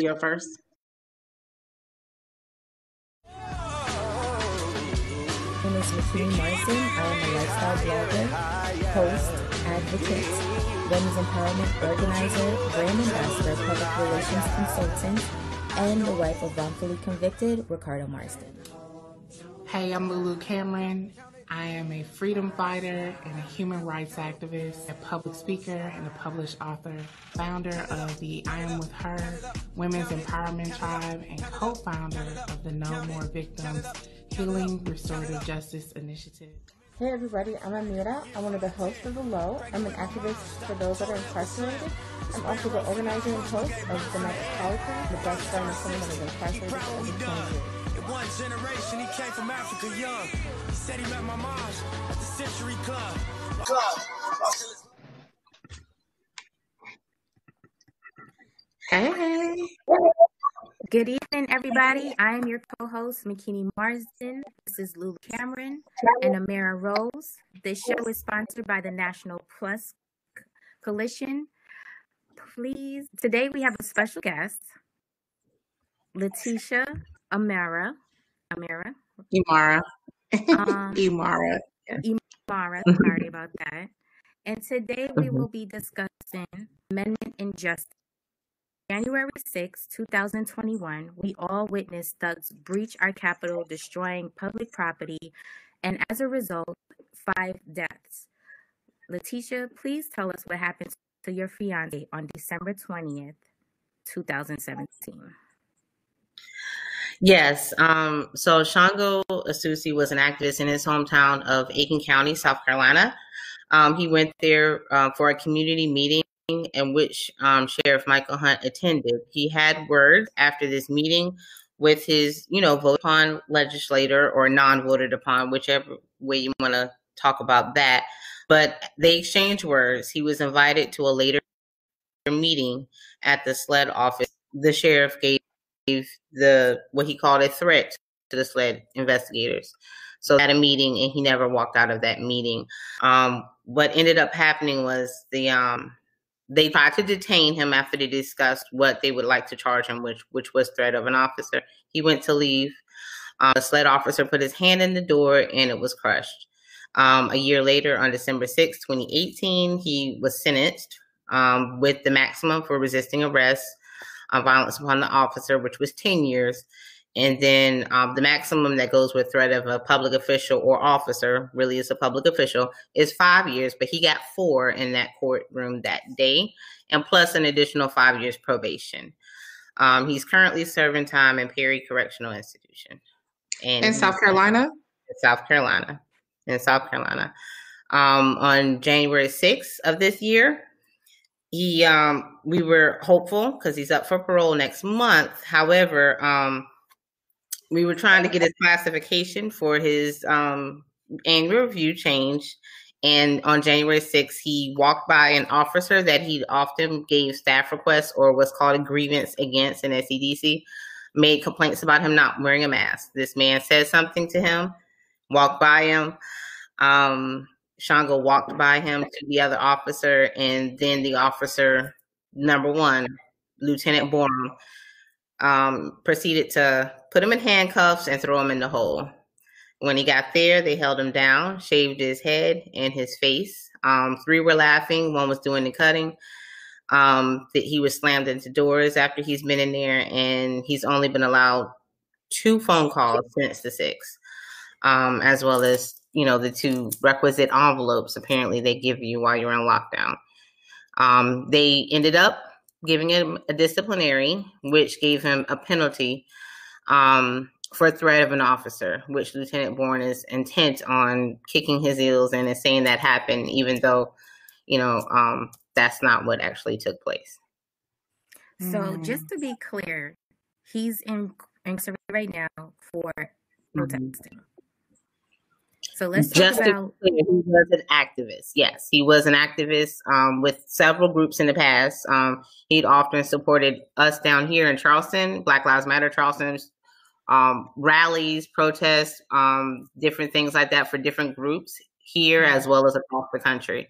you first. My name is McKinney Marsden. I am a lifestyle blogger, host, advocate, women's empowerment organizer, brand ambassador, public relations consultant, and the wife of wrongfully convicted Ricardo Marsden. Hey, I'm Lulu Cameron. I am a freedom fighter and a human rights activist, a public speaker, and a published author, founder of the I Am With Her Women's Empowerment Tribe, and co founder of the No More Victims Healing Restorative Justice Initiative. Hey everybody, I'm Amira. I'm one of the hosts of The LO. I'm an activist for those that are incarcerated. I'm also the organizer and host of the Metropolitan, the best friend of someone that is incarcerated for over 20 years. One generation, he came from Africa young. He said he met my mom at the Century Club. Club. Hey. Good evening, everybody. I am your co-host, McKinney Marsden. This is Lulu Cameron and Amira Rose. This show is sponsored by the National Plus Coalition. Please, today we have a special guest, Letitia Amara. Amara. Imara. Um, Imara. Imara. Sorry about that. And today we Mhm. will be discussing amendment and justice. January 6, 2021, we all witnessed thugs breach our Capitol, destroying public property, and as a result, five deaths. Letitia, please tell us what happened to your fiance on December 20th, 2017. Yes. Um, so Shango Asusi was an activist in his hometown of Aiken County, South Carolina. Um, he went there uh, for a community meeting in which um, Sheriff Michael Hunt attended. He had words after this meeting with his, you know, vote upon legislator or non-voted upon, whichever way you want to talk about that. But they exchanged words. He was invited to a later meeting at the SLED office. The sheriff gave the what he called a threat to the SLED investigators. So at a meeting, and he never walked out of that meeting. Um, what ended up happening was the um, they tried to detain him after they discussed what they would like to charge him, which which was threat of an officer. He went to leave. Um, the SLED officer put his hand in the door, and it was crushed. Um, a year later, on December 6, 2018, he was sentenced um, with the maximum for resisting arrest, uh, violence upon the officer, which was 10 years. And then um, the maximum that goes with threat of a public official or officer, really is a public official, is five years, but he got four in that courtroom that day, and plus an additional five years probation. Um, he's currently serving time in Perry Correctional Institution. And In South Carolina? in South Carolina. In South Carolina. Um, on January 6th of this year, he um we were hopeful because he's up for parole next month. However, um we were trying to get his classification for his um annual review change. And on January 6th, he walked by an officer that he often gave staff requests or was called a grievance against in scdc made complaints about him not wearing a mask. This man said something to him, walked by him. Um, Shango walked by him to the other officer, and then the officer, number one, Lieutenant Borum, um, proceeded to put him in handcuffs and throw him in the hole. When he got there, they held him down, shaved his head and his face. Um, three were laughing, one was doing the cutting. Um, that he was slammed into doors after he's been in there, and he's only been allowed two phone calls since the six, um, as well as you know the two requisite envelopes. Apparently, they give you while you're on lockdown. Um, they ended up giving him a disciplinary, which gave him a penalty um, for threat of an officer, which Lieutenant Bourne is intent on kicking his heels and is saying that happened, even though, you know, um, that's not what actually took place. So, Mm. just to be clear, he's in incarcerated right now for protesting. So let's Just about clear, he was an activist. Yes, he was an activist um, with several groups in the past. Um, he'd often supported us down here in Charleston, Black Lives Matter Charleston, um, rallies, protests, um, different things like that for different groups here as well as across the country.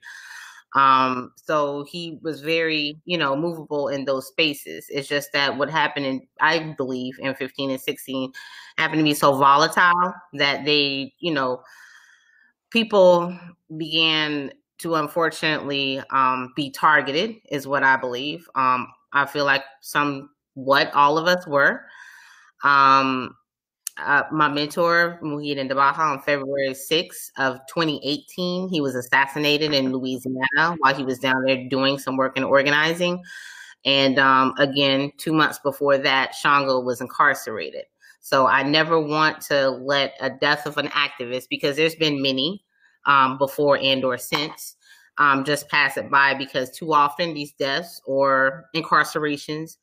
Um, so he was very, you know, movable in those spaces. It's just that what happened in, I believe, in 15 and 16 happened to be so volatile that they, you know, people began to unfortunately um, be targeted, is what I believe. Um, I feel like somewhat all of us were. Um, uh, my mentor, Muhiyidin d'Baha, on February 6th of 2018, he was assassinated in Louisiana while he was down there doing some work and organizing. And um, again, two months before that, Shango was incarcerated. So I never want to let a death of an activist, because there's been many um, before and or since, um, just pass it by because too often these deaths or incarcerations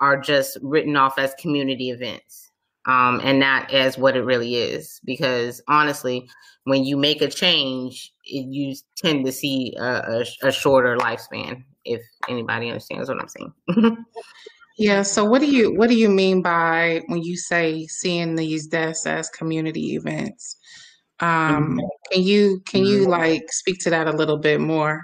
are just written off as community events um, and not as what it really is. Because honestly, when you make a change, it, you tend to see a, a, a shorter lifespan. If anybody understands what I'm saying. yeah. So what do you what do you mean by when you say seeing these deaths as community events? Um, mm-hmm. Can you can you mm-hmm. like speak to that a little bit more?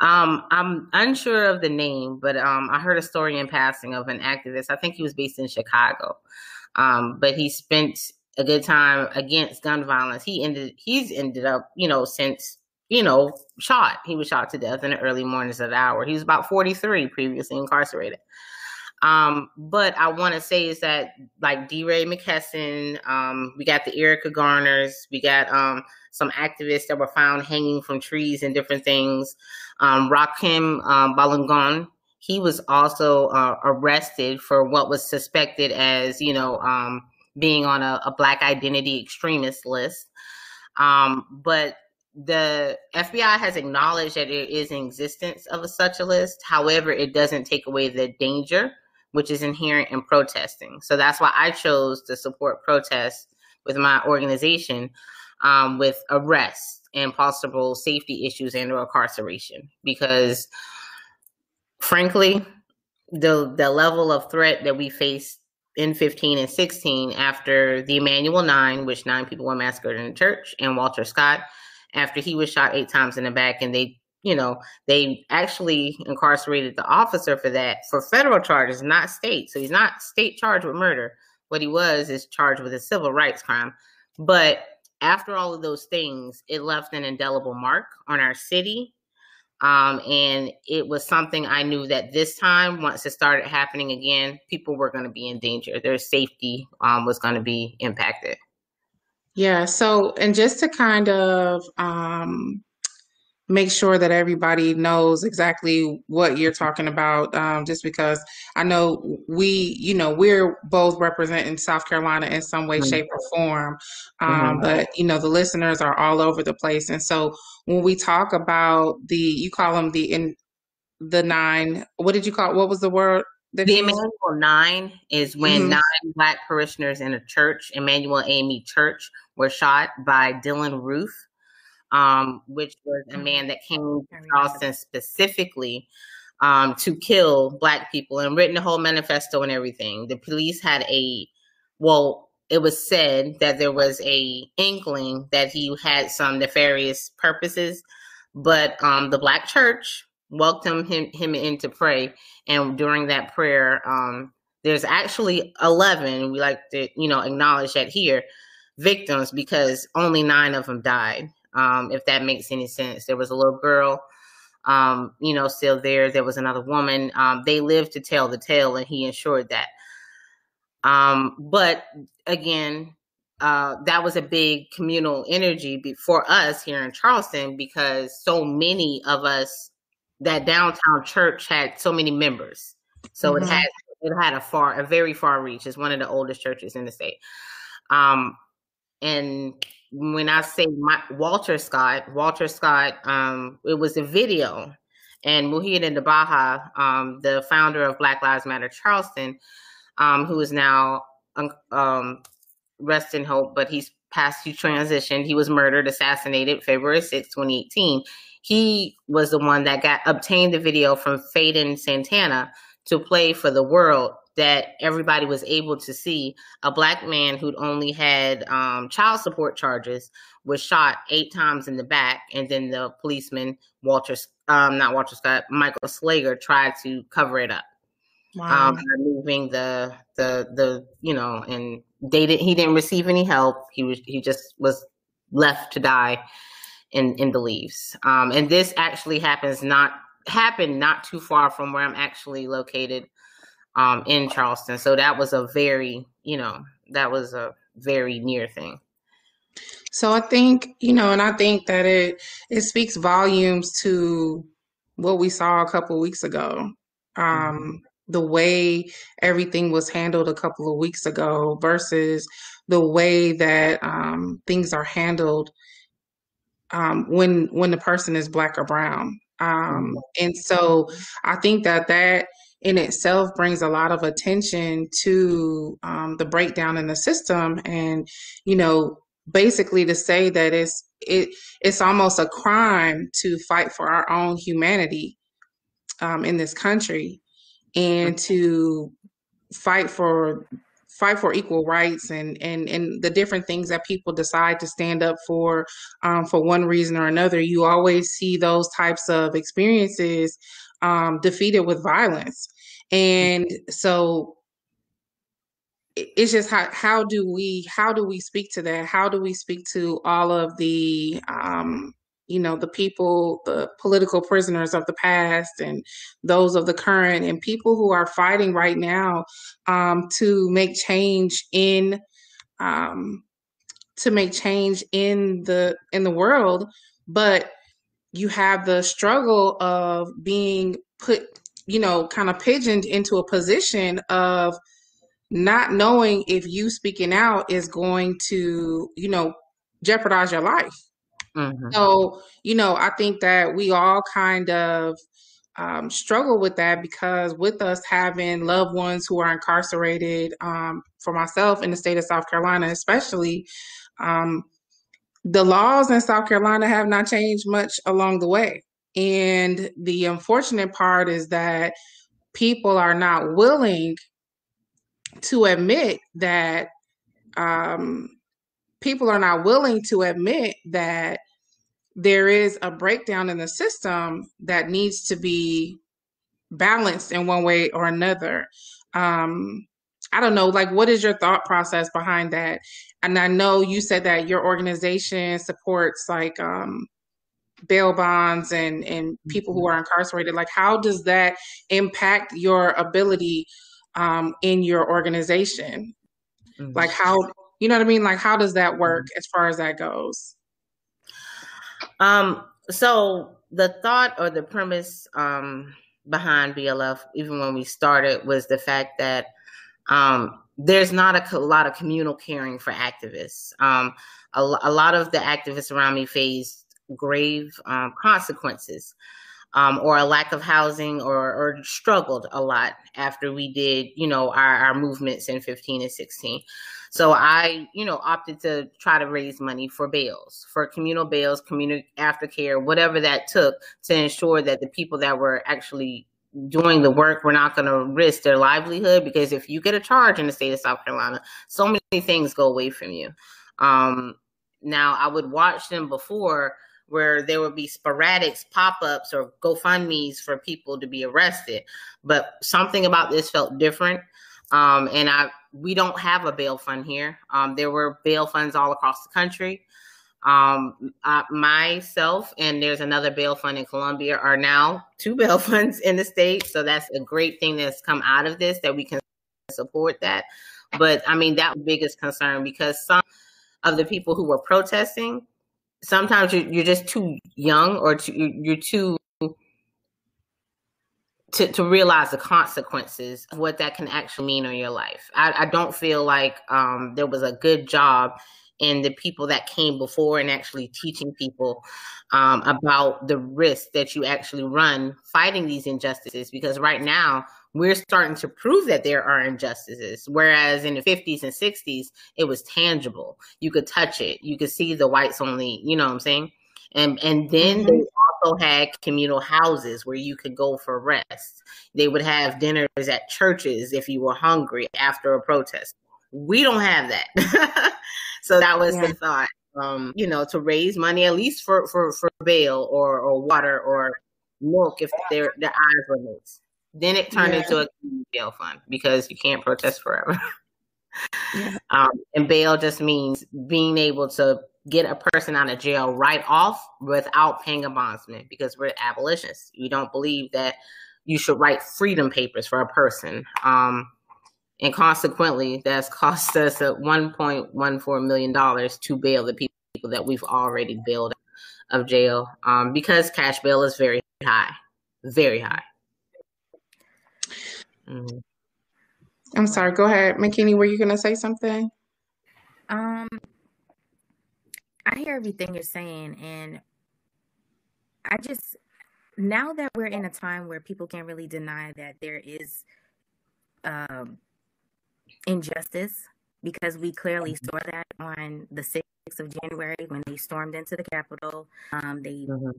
Um, I'm unsure of the name, but um, I heard a story in passing of an activist. I think he was based in Chicago, um, but he spent a good time against gun violence. He ended he's ended up, you know, since you know, shot. He was shot to death in the early mornings of the hour. He was about 43, previously incarcerated. Um, but I want to say is that like DeRay Mckesson, um, we got the Erica Garners, we got um, some activists that were found hanging from trees and different things. Um, Rakem um, Balogun, he was also uh, arrested for what was suspected as, you know, um, being on a, a, black identity extremist list. Um, but the FBI has acknowledged that there is an existence of a, such a list. However, it doesn't take away the danger which is inherent in protesting. So that's why I chose to support protests with my organization um, with arrest and possible safety issues and or incarceration because frankly the the level of threat that we faced in 15 and 16 after the Emanuel 9 which nine people were massacred in the church and Walter Scott after he was shot eight times in the back and they you know they actually incarcerated the officer for that for federal charges not state so he's not state charged with murder what he was is charged with a civil rights crime but after all of those things, it left an indelible mark on our city. Um, and it was something I knew that this time, once it started happening again, people were going to be in danger. Their safety um, was going to be impacted. Yeah. So, and just to kind of um, make sure that everybody knows exactly what you're talking about um, just because i know we you know we're both representing south carolina in some way mm-hmm. shape or form um, mm-hmm. but you know the listeners are all over the place and so when we talk about the you call them the in the nine what did you call what was the word the Emanuel Nine is when mm-hmm. nine black parishioners in a church, Emanuel AME Church, were shot by Dylann Roof um, which was a man that came to Charleston specifically um, to kill black people and written a whole manifesto and everything. The police had a well, it was said that there was a inkling that he had some nefarious purposes, but um, the black church welcomed him him in to pray, and during that prayer, um, there's actually eleven. We like to you know acknowledge that here victims because only nine of them died um, if that makes any sense. There was a little girl, um, you know, still there. There was another woman. Um, they lived to tell the tale, and he ensured that. Um, but again, uh, that was a big communal energy for us here in Charleston because so many of us, that downtown church had so many members. So mm-hmm. it had it had a far, a very far reach. It's one of the oldest churches in the state. Um, and when I say my, Walter Scott, Walter Scott, um, it was a video, and Muhiyidin d'Baha, um, the founder of Black Lives Matter Charleston, um, who is now um, rest in hope, but he's passed to transition. He was murdered, assassinated February 6, 2018. He was the one that got obtained the video from Feidin Santana to play for the world that everybody was able to see a black man who'd only had um, child support charges was shot eight times in the back, and then the policeman Walter, um, not Walter Scott, Michael Slager tried to cover it up. Wow. Um, moving the the the you know, and they did, he didn't receive any help. He was he just was left to die in in the leaves. Um, and this actually happens not happened not too far from where I'm actually located um, in Charleston. So that was a very, you know, that was a very near thing. So I think, you know, and I think that it it speaks volumes to what we saw a couple weeks ago. Um, mm-hmm. the way everything was handled a couple of weeks ago versus the way that um, things are handled um, when when the person is black or brown. Um, and so I think that that in itself brings a lot of attention to um, the breakdown in the system and you know basically to say that it's it it's almost a crime to fight for our own humanity um, in this country and to fight for fight for equal rights and and and the different things that people decide to stand up for um, for one reason or another. You always see those types of experiences um, defeated with violence. And so it's just how how do we how do we speak to that? How do we speak to all of the um, you know the people the political prisoners of the past and those of the current and people who are fighting right now um, to make change in um, to make change in the in the world. But you have the struggle of being put you know kind of pigeoned into a position of not knowing if you speaking out is going to you know jeopardize your life Mm-hmm. So, you know, I think that we all kind of um, struggle with that because with us having loved ones who are incarcerated, um, for myself in the state of South Carolina, especially, um, the laws in South Carolina have not changed much along the way. And the unfortunate part is that people are not willing to admit that um, people are not willing to admit that there is a breakdown in the system that needs to be balanced in one way or another. Um, I don't know, like, what is your thought process behind that? And I know you said that your organization supports like um, bail bonds and and people who mm-hmm. are incarcerated. Like, how does that impact your ability um, in your organization? Mm-hmm. Like, how you know what I mean? Like, how does that work mm-hmm. as far as that goes? Um, so the thought or the premise um, behind BLF, even when we started, was the fact that um, there's not a, a, lot of communal caring for activists. Um, a, a, lot of the activists around me faced grave um, consequences. Um, or a lack of housing or, or, struggled a lot after we did, you know, our, our movements in 15 and 16. So I, you know, opted to try to raise money for bails, for communal bails, community aftercare, whatever that took to ensure that the people that were actually doing the work were not going to risk their livelihood because if you get a charge in the state of South Carolina, so many things go away from you. Um, now I would watch them before where there would be sporadic pop-ups or GoFundMe's for people to be arrested, but something about this felt different. Um, and I we don't have a bail fund here. Um, there were bail funds all across the country. Um, uh, myself and there's another bail fund in Columbia are now two bail funds in the state. So that's a great thing that's come out of this that we can support that. But I mean, that biggest concern because some of the people who were protesting, sometimes you're, you're just too young or too, you're too to, to realize the consequences of what that can actually mean on your life. I, I don't feel like um, there was a good job in the people that came before and actually teaching people um, about the risk that you actually run fighting these injustices. Because right now, we're starting to prove that there are injustices. Whereas in the 50s and 60s, it was tangible. You could touch it. You could see the whites only, you know what I'm saying? And and then mm-hmm. they also had communal houses where you could go for rest. They would have dinners at churches if you were hungry after a protest. We don't have that. so that was yeah. the thought. Um, you know, to raise money at least for for for bail or or water or milk if their their eyes were mixed. Then it turned yeah. into a bail fund because you can't protest forever. yeah. um, and bail just means being able to get a person out of jail right off without paying a bondsman because we're abolitionists. We don't believe that you should write freedom papers for a person. Um, and consequently, that's cost us a $1.14 million to bail the people that we've already bailed of jail um, because cash bail is very high, very high. Mm-hmm. I'm sorry. Go ahead, McKinney. Were you going to say something? Um, I hear everything you're saying, and I just now that we're in a time where people can't really deny that there is um, injustice because we clearly mm-hmm. saw that on the 6th of January when they stormed into the Capitol. Um, they mm-hmm.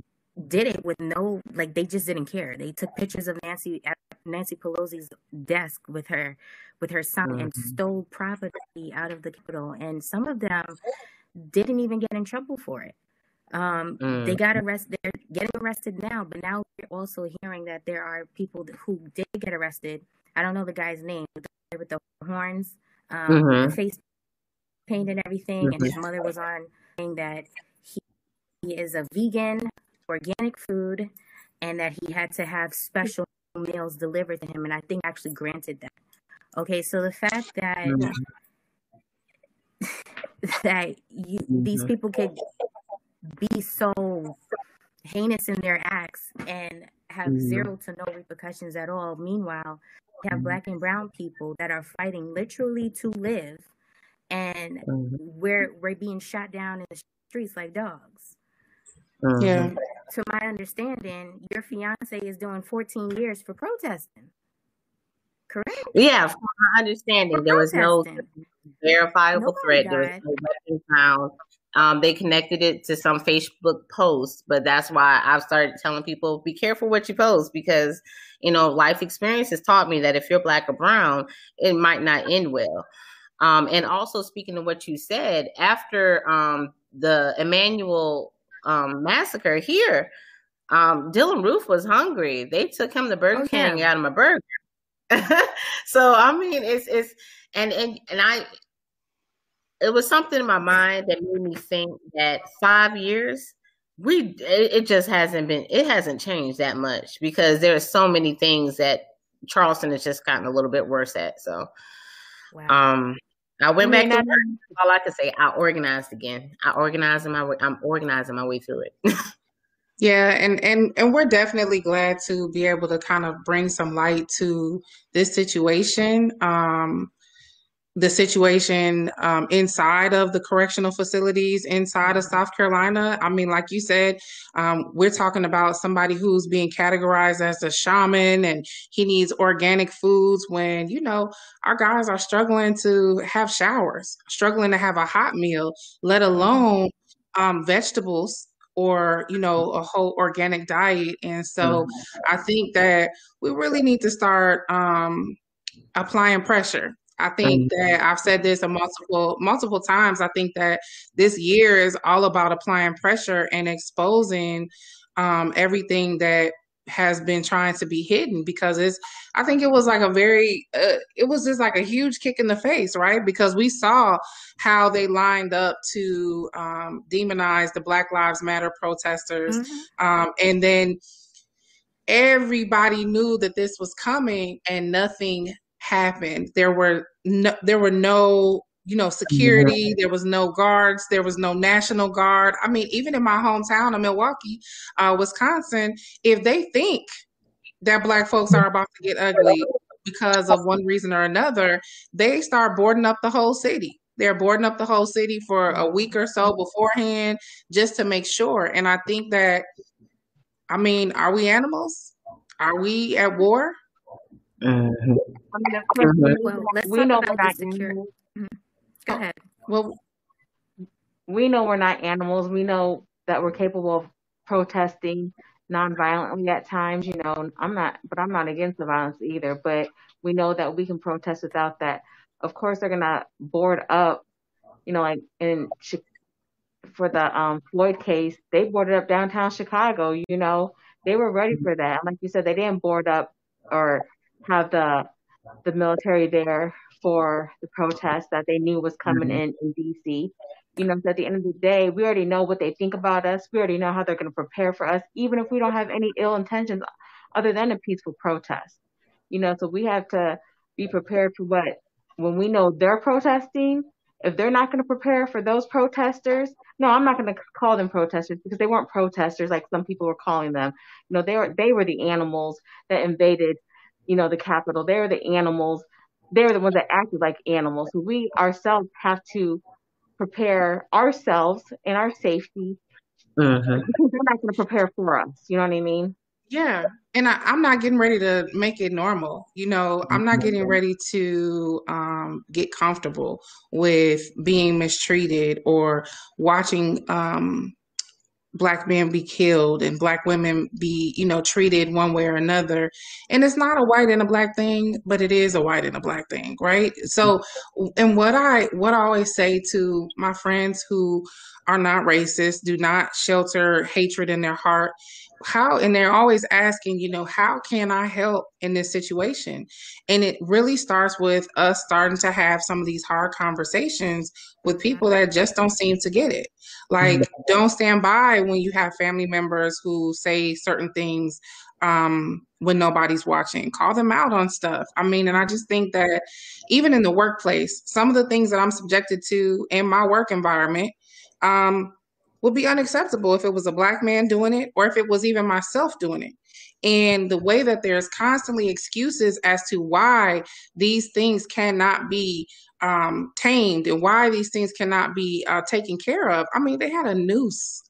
did it with no, like, they just didn't care. They took pictures of Nancy at Nancy Pelosi's desk with her, with her son, mm-hmm. and stole property out of the Capitol. And some of them didn't even get in trouble for it. Um, mm. They got arrested. They're getting arrested now, but now we're also hearing that there are people who did get arrested. I don't know the guy's name with the, with the horns, um, mm-hmm. the face paint and everything, mm-hmm. and his mm-hmm. mother was on saying that he, he is a vegan, organic food, and that he had to have special meals delivered to him, and I think actually granted that. Okay, so the fact that mm-hmm. That you mm-hmm. these people could be so heinous in their acts and have mm-hmm. zero to no repercussions at all. Meanwhile, you have mm-hmm. black and brown people that are fighting literally to live and mm-hmm. we're we're being shot down in the streets like dogs. Mm-hmm. Yeah. To my understanding, your fiance is doing 14 years for protesting. Correct? Yeah, from my understanding, for there was no verifiable Nobody threat. There was no weapon found. Um, they connected it to some Facebook post, but that's why I've started telling people be careful what you post because you know life experience has taught me that if you're black or brown, it might not end well. Um, and also speaking of what you said, after um, the Emanuel um, massacre here, um, Dylann Roof was hungry. They took him to Burger oh, King and got him a burger. so I mean, it's it's and and and I it was something in my mind that made me think that five years we it, just hasn't been it hasn't changed that much because there are so many things that Charleston has just gotten a little bit worse at. So wow. um I went back to work. All I can say, I organized again. I organized my way. I'm organizing my way through it. Yeah, and and and we're definitely glad to be able to kind of bring some light to this situation. Um, the situation um, inside of the correctional facilities inside of South Carolina. I mean, like you said, um, we're talking about somebody who's being categorized as a shaman and he needs organic foods when, you know, our guys are struggling to have showers, struggling to have a hot meal, let alone um, vegetables or you know a whole organic diet and so mm-hmm. i think that we really need to start um, applying pressure i think mm-hmm. that i've said this a multiple multiple times i think that this year is all about applying pressure and exposing um, everything that has been trying to be hidden because it's i think it was like a very uh, it was just like a huge kick in the face right because we saw how they lined up to um, demonize the black lives matter protesters mm-hmm. um, and then everybody knew that this was coming and nothing happened there were no there were no you know, security. There was no guards. There was no National Guard. I mean, even in my hometown of Milwaukee, uh, Wisconsin, if they think that black folks are about to get ugly because of one reason or another, they start boarding up the whole city. They're boarding up the whole city for a week or so beforehand just to make sure. And I think that, I mean, are we animals? Are we at war? Mm-hmm. I mean, well, we know we're not mm-hmm. Go ahead. Well, we know we're not animals. We know that we're capable of protesting nonviolently at times. You know, I'm not, but I'm not against the violence either. But we know that we can protest without that. Of course, they're gonna board up. You know, like in for the um, Floyd case, they boarded up downtown Chicago. You know, they were ready for that. Like you said, they didn't board up or have the the military there for the protest that they knew was coming mm-hmm. in in DC. You know, so at the end of the day, we already know what they think about us. We already know how they're going to prepare for us, even if we don't have any ill intentions other than a peaceful protest. You know, so we have to be prepared for what when we know they're protesting. If they're not going to prepare for those protesters, no, I'm not going to call them protesters because they weren't protesters like some people were calling them. You know, they were they were the animals that invaded, you know, the capital. They're the animals. They're the ones that acted like animals. So we ourselves have to prepare ourselves and our safety. Uh-huh. They're not going to prepare for us. You know what I mean? Yeah. And I, am not getting ready to make it normal. You know, I'm not getting ready to um, get comfortable with being mistreated or watching um, black men be killed and black women be you know treated one way or another. And it's not a white and a black thing but it is a white and a black thing right? So and what i what i always say to my friends who are not racist do not shelter hatred in their heart. How and they're always asking you know how can i help in this situation? And it really starts with us starting to have some of these hard conversations with people that just don't seem to get it. Like mm-hmm. don't stand by when you have family members who say certain things um, when nobody's watching. Call them out on stuff. I mean and i just think that even in the workplace some of the things that i'm subjected to in my work environment um, would be unacceptable if it was a black man doing it or if it was even myself doing it. And the way that there's constantly excuses as to why these things cannot be um, tamed and why these things cannot be uh, taken care of. I mean, they had a noose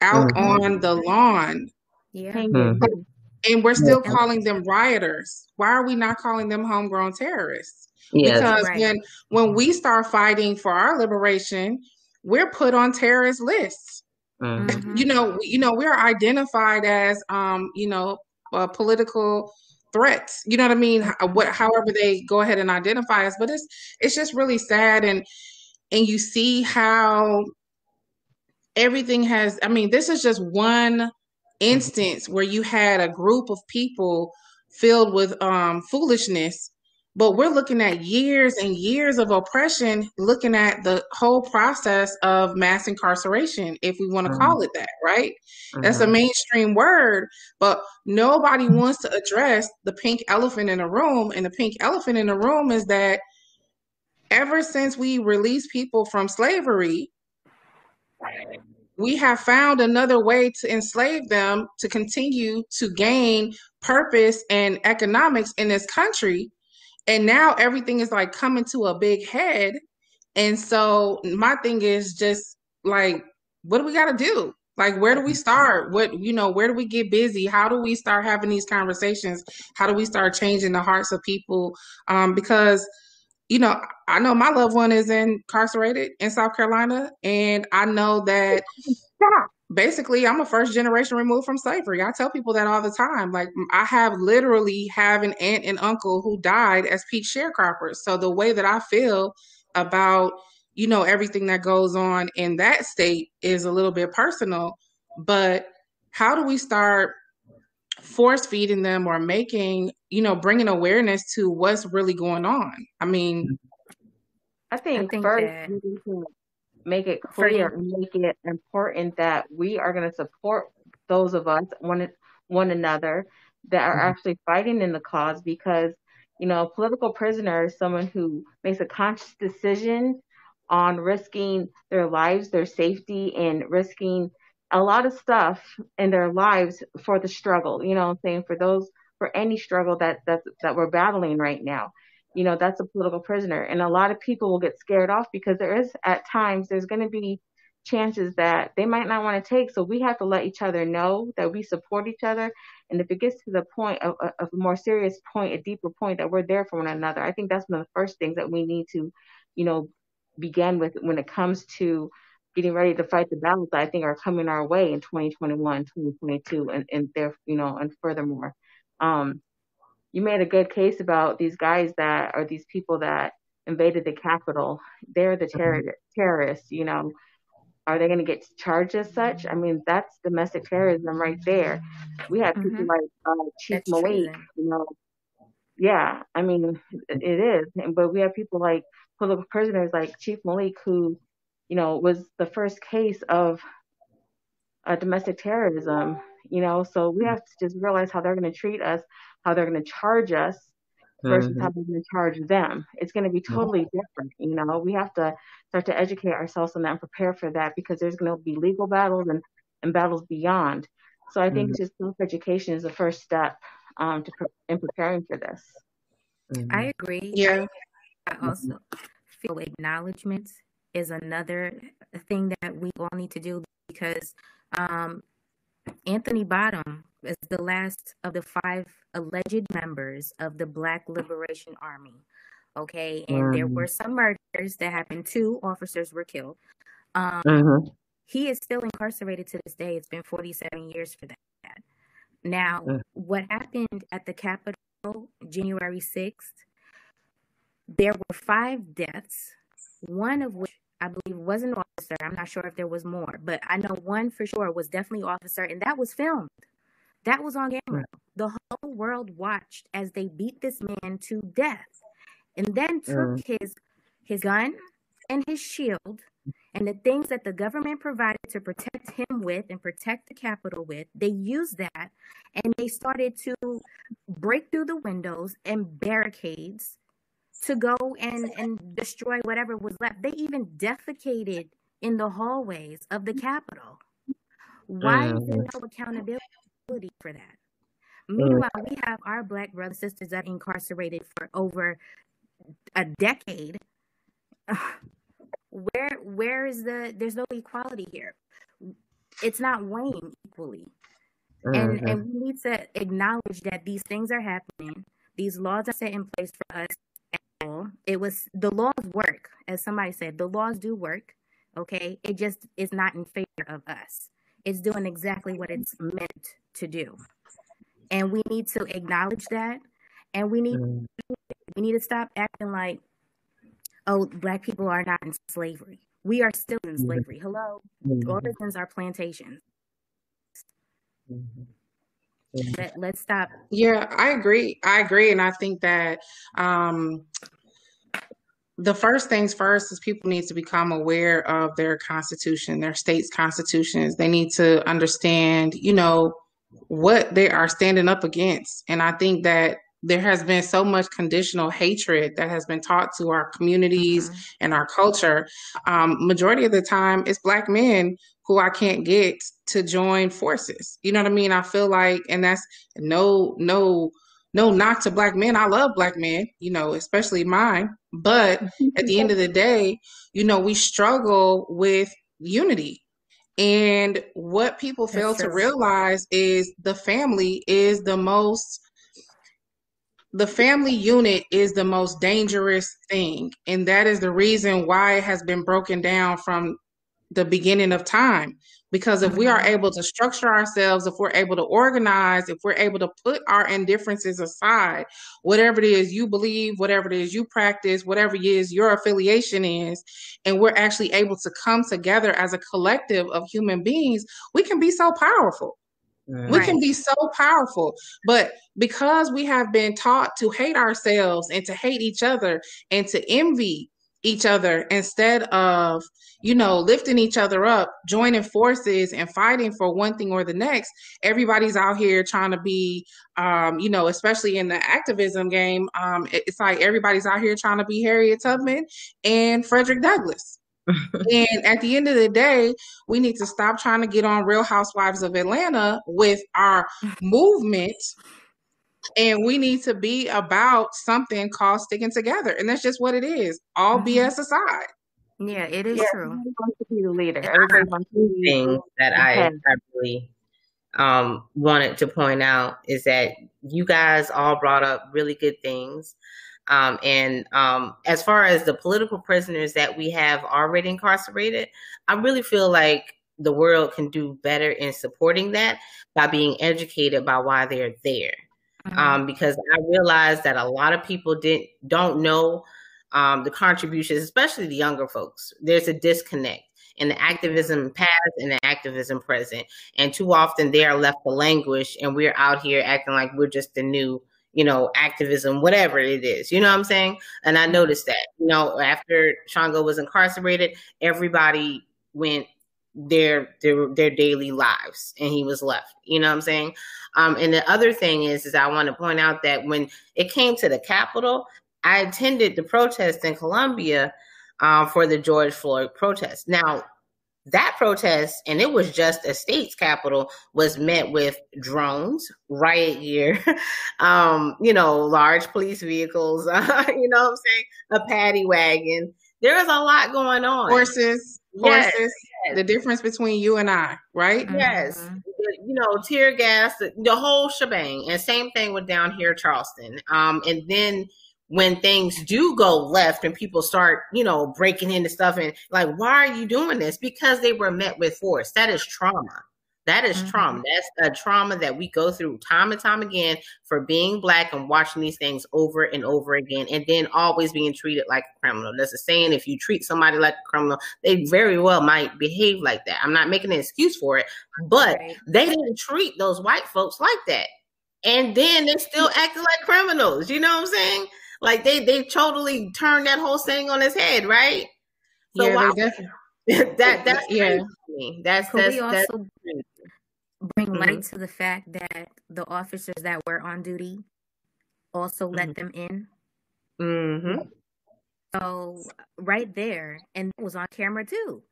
out mm-hmm. on the lawn. Yeah. Mm-hmm. And we're still yeah. calling them rioters. Why are we not calling them homegrown terrorists? Yes. Because right. when when we start fighting for our liberation, we're put on terrorist lists. Mm-hmm. You know, you know, we're identified as, um, you know, uh, political threats. You know what I mean? What, however they go ahead and identify us, but it's it's just really sad, and and you see how everything has. I mean, this is just one instance where you had a group of people filled with um, foolishness but we're looking at years and years of oppression, looking at the whole process of mass incarceration, if we want to mm-hmm. call it that, right? Mm-hmm. That's a mm-hmm. mainstream word, but nobody wants to address the pink elephant in the room. And the pink elephant in the room is that ever since we released people from slavery, we have found another way to enslave them to continue to gain purpose and economics in this country and now everything is like coming to a big head. And so my thing is just like what do we got to do? Like where do we start? What you know where do we get busy? How do we start having these conversations? How do we start changing the hearts of people? Um because you know i know my loved one is incarcerated in south carolina and i know that basically i'm a first generation removed from slavery. I tell people that all the time. Like i have literally have an aunt and uncle who died as peak sharecroppers. So the way that i feel about you know everything that goes on in that state is a little bit personal. But how do we start force feeding them or making you know bringing awareness to what's really going on? I mean i think, I think first that make it clear make it important that we are going to support those of us one one another that are mm-hmm. actually fighting in the cause because you know a political prisoner is someone who makes a conscious decision on risking their lives their safety and risking a lot of stuff in their lives for the struggle. You know i'm saying? For those for any struggle that that that we're battling right now you know that's a political prisoner. And a lot of people will get scared off because there is at times there's going to be chances that they might not want to take. So we have to let each other know that we support each other. And if it gets to the point of, of a more serious point a deeper point that we're there for one another i think that's one of the first things that we need to you know begin with when it comes to getting ready to fight the battles that I think are coming our way in 2021, 2022, and, and there, you know, and furthermore. Um, you made a good case about these guys that are these people that invaded the Capitol. They're the terror, mm-hmm. terrorists, you know. Are they going to get charged as such? I mean, that's domestic terrorism right there. We have mm-hmm. people like uh, Chief that's Malik, true. you know. Yeah, I mean, it is. But we have people like political prisoners like Chief Malik, who, you know, was the first case of uh, domestic terrorism, you know. So we have to just realize how they're going to treat us, how they're going to charge us versus mm-hmm. how they're going to charge them. It's going to be totally mm-hmm. different. You know, we have to start to educate ourselves on that and prepare for that because there's going to be legal battles and, and battles beyond. So I think mm-hmm. just self education is the first step um, to in preparing for this. Mm-hmm. I agree. Yeah. I also feel acknowledgement is another thing that we all need to do because um, Anthony Bottom is the last of the five alleged members of the Black Liberation Army. Okay, and mm. there were some murders that happened. Two officers were killed. Um, mm-hmm. He is still incarcerated to this day. It's been 47 years for that. Now, mm. what happened at the Capitol January 6th, there were five deaths, one of which I believe was an officer. I'm not sure if there was more, but I know one for sure was definitely officer, and that was filmed. That was on camera. The whole world watched as they beat this man to death, and then took mm. his his gun and his shield and the things that the government provided to protect him with and protect the Capitol with. They used that, and they started to break through the windows and barricades to go and and destroy whatever was left. They even defecated in the hallways of the Capitol. Why is there mm-hmm. no accountability for that? Meanwhile, we have our black brothers and sisters that are incarcerated for over a decade. Where where is the there's no equality here. It's not weighing equally. Mm-hmm. and we need to acknowledge that these things are happening. These laws are set in place for us it was the laws work, as somebody said, the laws do work. Okay. It just is not in favor of us. It's doing exactly what it's meant to do. And we need to acknowledge that. And we need mm. we need to stop acting like, oh, black people are not in slavery. We are still in mm-hmm. slavery. Hello. Mm-hmm. Origins are plantations. Mm-hmm. Let, let's stop. Yeah, I agree. I agree. And I think that um, the first things first is people need to become aware of their constitution, their state's constitutions. They need to understand, you know, what they are standing up against. And I think that there has been so much conditional hatred that has been taught to our communities mm-hmm. and our culture. Um, majority of the time, it's black men who I can't get to join forces. You know what I mean? I feel like, and that's no, no no knock to black men. I love black men, you know, especially mine. But at the end of the day, you know, we struggle with unity. And what people fail to realize is the family is the most the family unit is the most dangerous thing. And that is the reason why it has been broken down from the beginning of time because if we are mm-hmm. able to structure ourselves if we're able to organize if we're able to put our indifferences aside whatever it is you believe whatever it is you practice whatever it is your affiliation is and we're actually able to come together as a collective of human beings we can be so powerful. We can be so powerful. But because we have been taught to hate ourselves and to hate each other and to envy each other instead of you know lifting each other up joining forces and fighting for one thing or the next. Everybody's out here trying to be um, you know especially in the activism game um, it's like everybody's out here trying to be harriet tubman and frederick douglass. And at the end of the day, we need to stop trying to get on Real Housewives of Atlanta with our movement and we need to be about something called sticking together. And that's just what it is. All mm-hmm. BS aside. Yeah, it is yeah, true. wants to be the leader. Everybody wants to be things that I, I really um, wanted to point out is that you guys all brought up really good things. Um, and um, as far as the political prisoners that we have already incarcerated, I really feel like the world can do better in supporting that by being educated by why they're there. Mm-hmm. Um, because I realized that a lot of people didn't don't know um, the contributions, especially the younger folks. There's a disconnect in the activism past and the activism present, and too often they are left to languish, and we're out here acting like we're just the new you know, activism, whatever it is. You know what I'm saying? And I noticed that, you know, after Shango was incarcerated, everybody went their their their daily lives and he was left. You know what I'm saying? Um, and the other thing is, is I want to point out that when it came to the Capitol, I attended the protest in Columbia um, for the George Floyd protest. Now, that protest, and it was just a state's capital, was met with drones, riot gear, um, you know, large police vehicles, uh, you know what I'm saying, a paddy wagon. There was a lot going on. Horses, yes, horses. Yes. The difference between you and I, right? Yes. Mm-hmm. You know, tear gas, the, the whole shebang. And same thing with down here, Charleston. Um, and then when things do go left and people start, you know, breaking into stuff and like, why are you doing this? Because they were met with force. That is trauma. That is mm-hmm. trauma. That's a trauma that we go through time and time again for being black and watching these things over and over again, and then always being treated like a criminal. There's a saying: if you treat somebody like a criminal, they very well might behave like that. I'm not making an excuse for it, but right. they didn't treat those white folks like that, and then they still acting like criminals. You know what I'm saying? Like they they totally turned that whole thing on his head, right? So yeah, why, definitely. that that's yeah. That's Could that's, we also that's bring mm-hmm. light to the fact that the officers that were on duty also mm-hmm. let them in. Mm-hmm. So right there, and it was on camera too.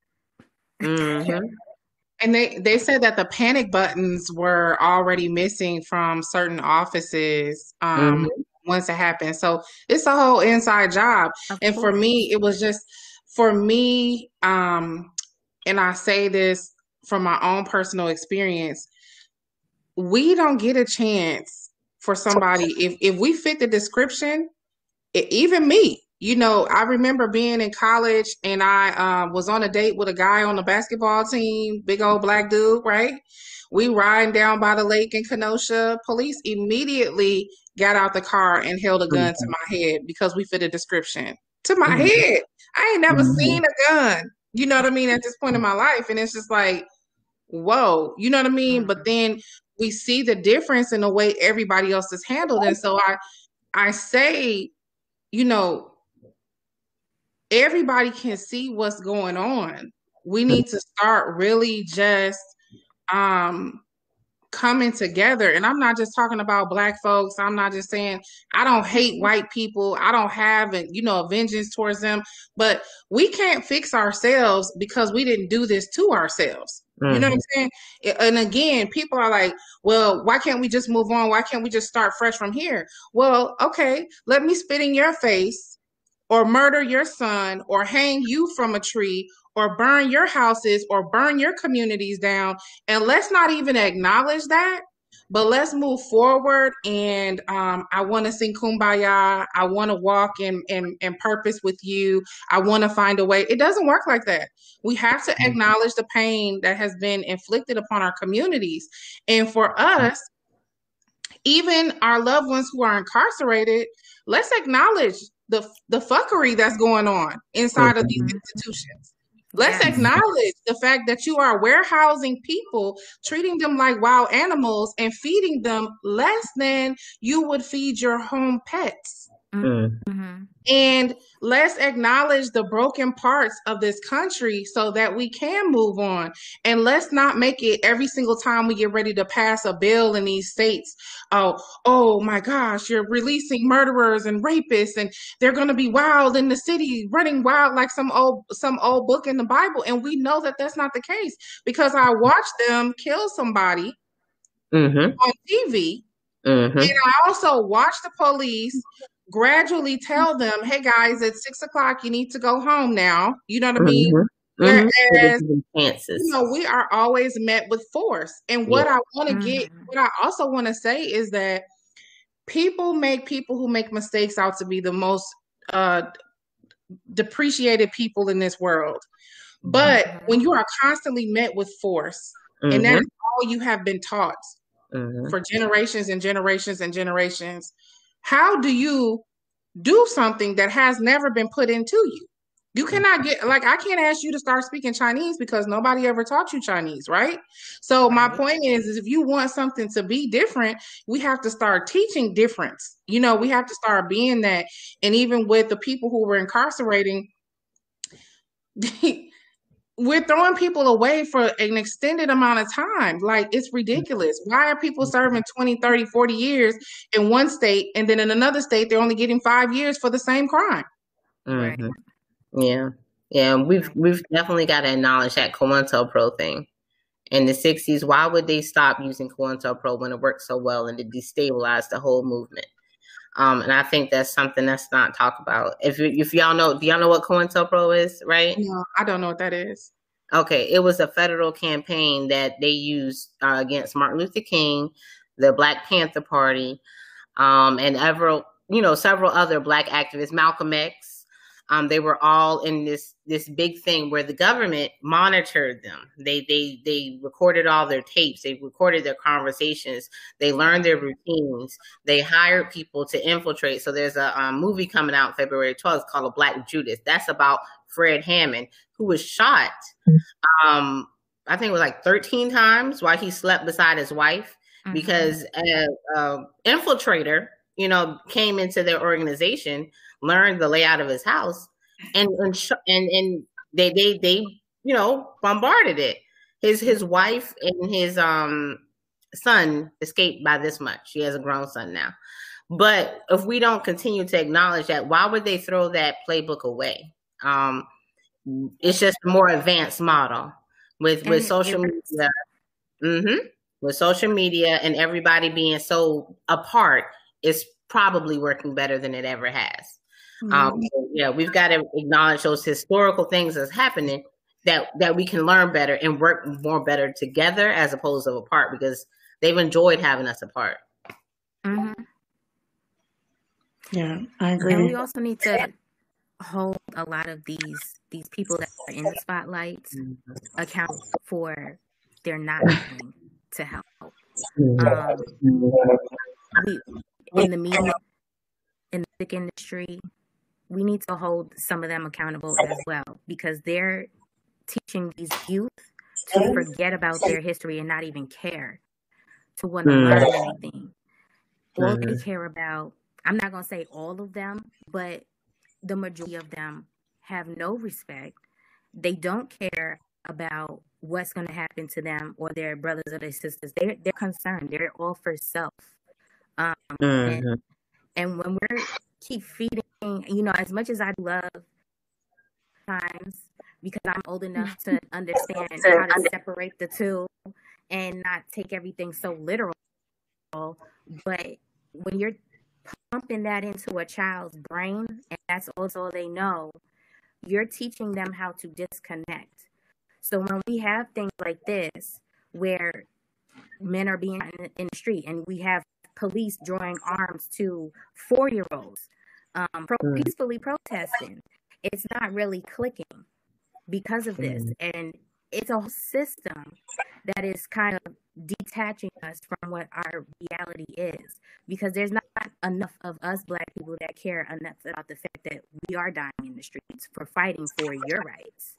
Mm-hmm. and they they said that the panic buttons were already missing from certain offices. Um, mm-hmm once it happened, So it's a whole inside job. Of and course. for me, it was just for me, um, and I say this from my own personal experience, we don't get a chance for somebody if if we fit the description, it, even me, you know, I remember being in college and I uh, was on a date with a guy on the basketball team, big old black dude, right? We riding down by the lake in Kenosha. Police immediately got out the car and held a gun mm-hmm. to my head because we fit a description to my mm-hmm. head. I ain't never mm-hmm. seen a gun. You know what I mean? At this point in my life, and it's just like, whoa, you know what I mean? But mm-hmm. then we see the difference in the way everybody else is handled, and so I, I say, you know, everybody can see what's going on. We need to start really just um coming together. And i'm not just talking about black folks. I'm not just saying i don't hate white people. I don't have and you know a vengeance towards them. But we can't fix ourselves because we didn't do this to ourselves. Mm-hmm. you know what i'm mm-hmm. saying? And again people are like well why can't we just move on? Why can't we just start fresh from here? Well okay let me spit in your face or murder your son or hang you from a tree or burn your houses or burn your communities down. And let's not even acknowledge that, but let's move forward. And um, I want to sing Kumbaya. I want to walk in, in, in purpose with you. I want to find a way. It doesn't work like that. We have to mm-hmm. acknowledge the pain that has been inflicted upon our communities. And for mm-hmm. us, even our loved ones who are incarcerated, let's acknowledge the the fuckery that's going on inside of these institutions. Let's yes. acknowledge the fact that you are warehousing people, treating them like wild animals, and feeding them less than you would feed your home pets. Mm-hmm. mm-hmm. And let's acknowledge the broken parts of this country so that we can move on. And let's not make it every single time we get ready to pass a bill in these states. Oh, oh my gosh, you're releasing murderers and rapists, and they're gonna be wild in the city, running wild like some old some old book in the Bible. And we know that that's not the case because I watched them kill somebody mm-hmm. on TV. Mm-hmm. And I also watched the police gradually tell them, hey guys, at six o'clock, you need to go home now. You know what I mean? Mm-hmm. mm-hmm. Whereas, you know, we are always met with force. And what yeah. I want to get, mm-hmm. what I also want to say is that people make people who make mistakes out to be the most uh, depreciated people in this world. But mm-hmm. when you are constantly met with force, mm-hmm. and that's all you have been taught mm-hmm. for generations and generations and generations, how do you do something that has never been put into you? You cannot get like I can't ask you to start speaking Chinese because nobody ever taught you Chinese, right? So my point is, is if you want something to be different, we have to start teaching difference. You know, we have to start being that. And even with the people who were incarcerating, we're throwing people away for an extended amount of time. Like it's ridiculous. Why are people serving 20, 30, 40 years in one state and then in another state they're only getting 5 years for the same crime? Mm-hmm. Yeah. Yeah, we've we've definitely got to acknowledge that COINTELPRO thing. In the 60s, why would they stop using COINTELPRO when it worked so well and it destabilized the whole movement? Um, and I think that's something that's not talked about. If if y'all know, do y'all know what COINTELPRO is, right? No, I don't know what that is. Okay, it was a federal campaign that they used uh, against Martin Luther King, the Black Panther Party, um, and ever you know several other Black activists, Malcolm X, um, they were all in this this big thing where the government monitored them. They they they recorded all their tapes. They recorded their conversations. They learned their routines. They hired people to infiltrate. So there's a um, movie coming out February 12th called A Black Judas. That's about Fred Hampton, who was shot. Um, I think it was like 13 times while he slept beside his wife mm-hmm. because an infiltrator, you know, came into their organization learned the layout of his house, and and and, and they they they you know bombarded it. His his wife and his um son escaped by this much. He has a grown son now. But if we don't continue to acknowledge that, why would they throw that playbook away? Um, it's just a more advanced model with with social media. Mm-hmm. With social media and everybody being so apart, it's probably working better than it ever has. Um, mm-hmm. Um, so, yeah, we've got to acknowledge those historical things that's happening that that we can learn better and work more better together as opposed to apart because they've enjoyed having us apart. Mm-hmm. Yeah, I agree. And we also need to hold a lot of these these people that are in the spotlight mm-hmm. account for their not doing to help. Um, we, in the media, in the music industry, we need to hold some of them accountable as well because they're teaching these youth to forget about their history and not even care to want to mm. learn anything. All they care about, I'm not going to say all of them, but the majority of them have no respect. They don't care about what's going to happen to them or their brothers or their sisters. They're, they're concerned. They're all for self. Mm-hmm. and, and when we're keep feeding you know, as much as I love times because I'm old enough to understand how to separate the two and not take everything so literal. But when you're pumping that into a child's brain and that's also they know, you're teaching them how to disconnect. So when we have things like this where men are being in, in the street and we have police drawing arms to four year olds um, pro- mm. peacefully protesting. It's not really clicking because of this. Mm. And it's a whole system that is kind of detaching us from what our reality is because there's not enough of us black people that care enough about the fact that we are dying in the streets for fighting for your rights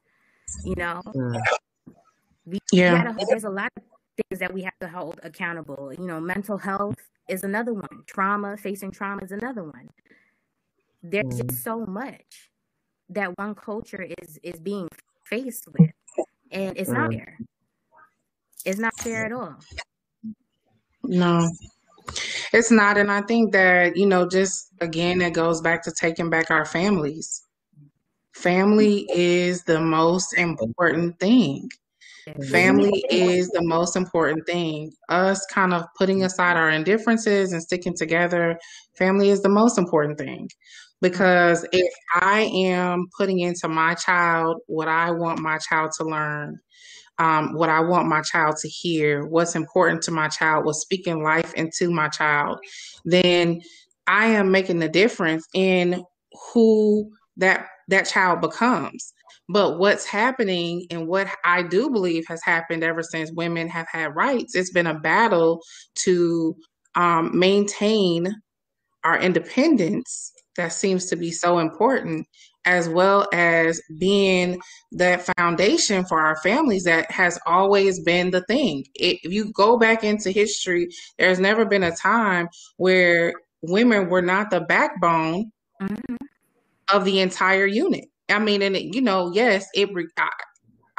you know mm. we, yeah gotta, there's a lot of things that we have to hold accountable you know mental health is another one. Trauma facing trauma is another one. There's mm. just so much that one culture is is being faced with and it's mm. not fair. It's not fair at all. No. It's not and i think that you know just again it goes back to taking back our families. Family is the most important thing family is the most important thing. Us kind of putting aside our indifferences and sticking together family is the most important thing. Because if I am putting into my child what I want my child to learn, um, what I want my child to hear, what's important to my child, what's speaking life into my child, then I am making the difference in who that that child becomes. But what's happening and what I do believe has happened ever since women have had rights, it's been a battle to um, maintain our independence that seems to be so important, as well as being that foundation for our families that has always been the thing. It, if you go back into history, there's never been a time where women were not the backbone mm-hmm. of the entire unit. I mean, and it, you know, yes, it. I,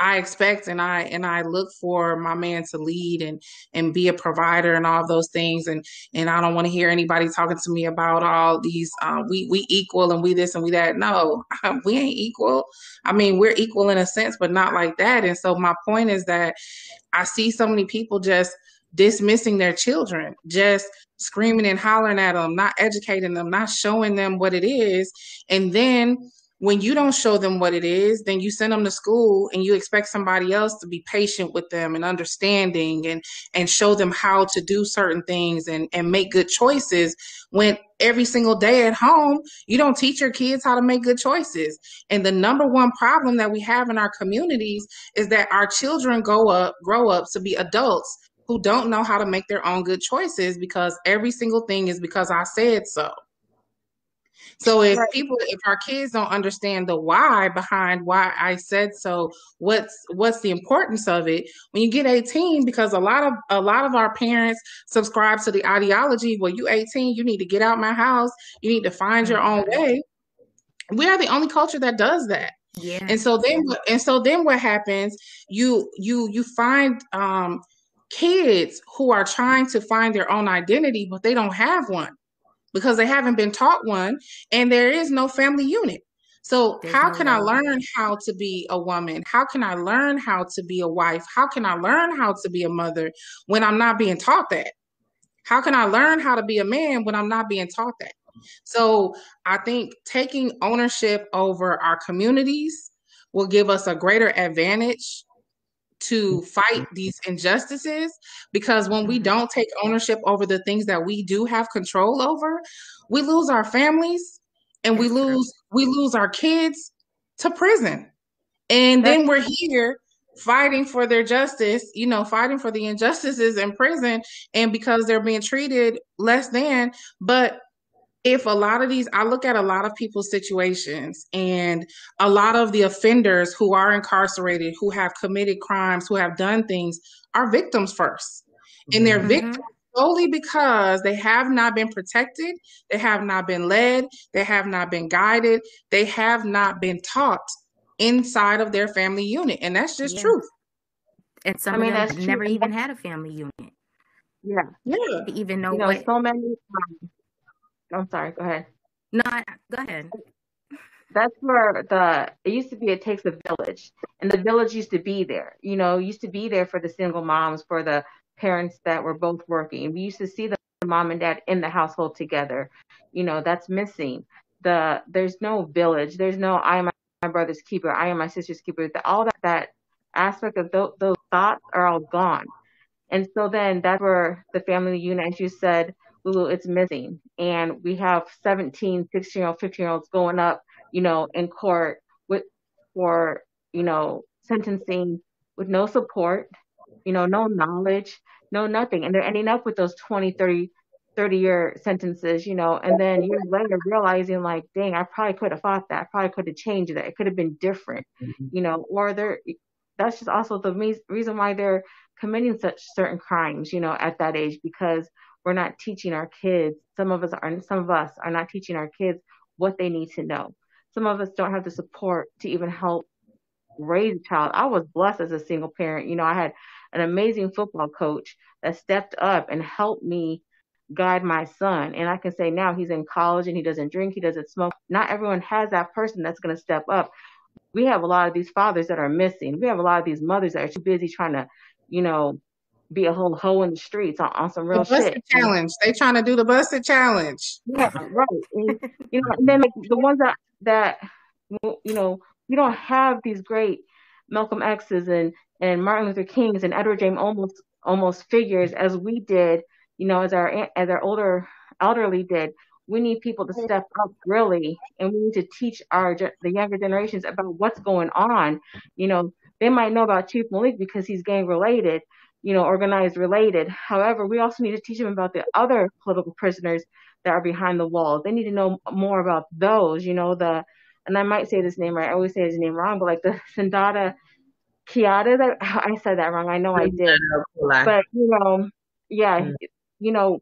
I expect and I and I look for my man to lead and and be a provider and all those things and and I don't want to hear anybody talking to me about all these uh, we we equal and we this and we that. No, we ain't equal. I mean, we're equal in a sense, but not like that. And so my point is that I see so many people just dismissing their children, just screaming and hollering at them, not educating them, not showing them what it is, and then when you don't show them what it is, then you send them to school and you expect somebody else to be patient with them and understanding and and show them how to do certain things and and make good choices when every single day at home you don't teach your kids how to make good choices. And the number one problem that we have in our communities is that our children go up grow up to be adults who don't know how to make their own good choices because every single thing is because I said so. So if right. people, if our kids don't understand the why behind why I said so, what's what's the importance of it? When you get 18, because a lot of a lot of our parents subscribe to the ideology, well, you 18, you need to get out my house, you need to find your own mm-hmm. way. We are the only culture that does that. Yeah. And so then and so then what happens? You you you find um kids who are trying to find their own identity, but they don't have one because they haven't been taught one and there is no family unit. So, There's how no can I learn how to be a woman? How can I learn how to be a wife? How can I learn how to be a mother when I'm not being taught that? How can I learn how to be a man when I'm not being taught that? So, I think taking ownership over our communities will give us a greater advantage to fight these injustices because when we mm-hmm. don't take ownership over the things that we do have control over we lose our families and we lose we lose our kids to prison and then we're here fighting for their justice you know fighting for the injustices in prison and because they're being treated less than but if a lot of these, I look at a lot of people's situations and a lot of the offenders who are incarcerated, who have committed crimes, who have done things, are victims first. And they're mm-hmm. victims solely because they have not been protected, they have not been led, they have not been guided, they have not been taught inside of their family unit. And that's just yeah. truth. And some I mean, of them never true. even had a family unit. Yeah. Yeah. even know, you know what so many times I'm sorry. Go ahead. No, go ahead. That's where the it used to be. It takes a village, and the village used to be there. You know, used to be there for the single moms, for the parents that were both working. We used to see the mom and dad in the household together. You know, that's missing. The there's no village. There's no I am my brother's keeper. I am my sister's keeper. All that that aspect of those, those thoughts are all gone. And so then that's where the family unit, as you said, Lulu, it's missing. And we have 17, 16 year old, 15 year olds going up, you know, in court with, for, you know, sentencing with no support, you know, no knowledge, no nothing. And they're ending up with those 20, 30, 30 year sentences, you know, and then years later realizing like, dang, I probably could have fought that. I probably could have changed that. It could have been different, mm-hmm. you know, or they're, that's just also the me- reason why they're committing such certain crimes, you know, at that age, because we're not teaching our kids. Some of us are, some of us are not teaching our kids what they need to know. Some of us don't have the support to even help raise a child. I was blessed as a single parent. You know, I had an amazing football coach that stepped up and helped me guide my son. And I can say now he's in college and he doesn't drink, he doesn't smoke. Not everyone has that person that's going to step up. We have a lot of these fathers that are missing. We have a lot of these mothers that are too busy trying to, you know, be a whole hoe in the streets on, on some real the shit. Challenge. They trying to do the Buss It challenge. Yeah, right. And, you know, and then like, the ones that that you know we don't have these great Malcolm X's and and Martin Luther King's and Edward James Olmos almost figures as we did, you know, as our as our older elderly did. We need people to step up really, and we need to teach our the younger generations about what's going on. You know, they might know about Chief Malik because he's gang related, you know, organized related. However, we also need to teach them about the other political prisoners that are behind the walls. They need to know more about those, you know, the and I might say this name right. I always say his name wrong, but like the Sindada Kiata that I said that wrong. I know I did. But you know, yeah, mm. you know,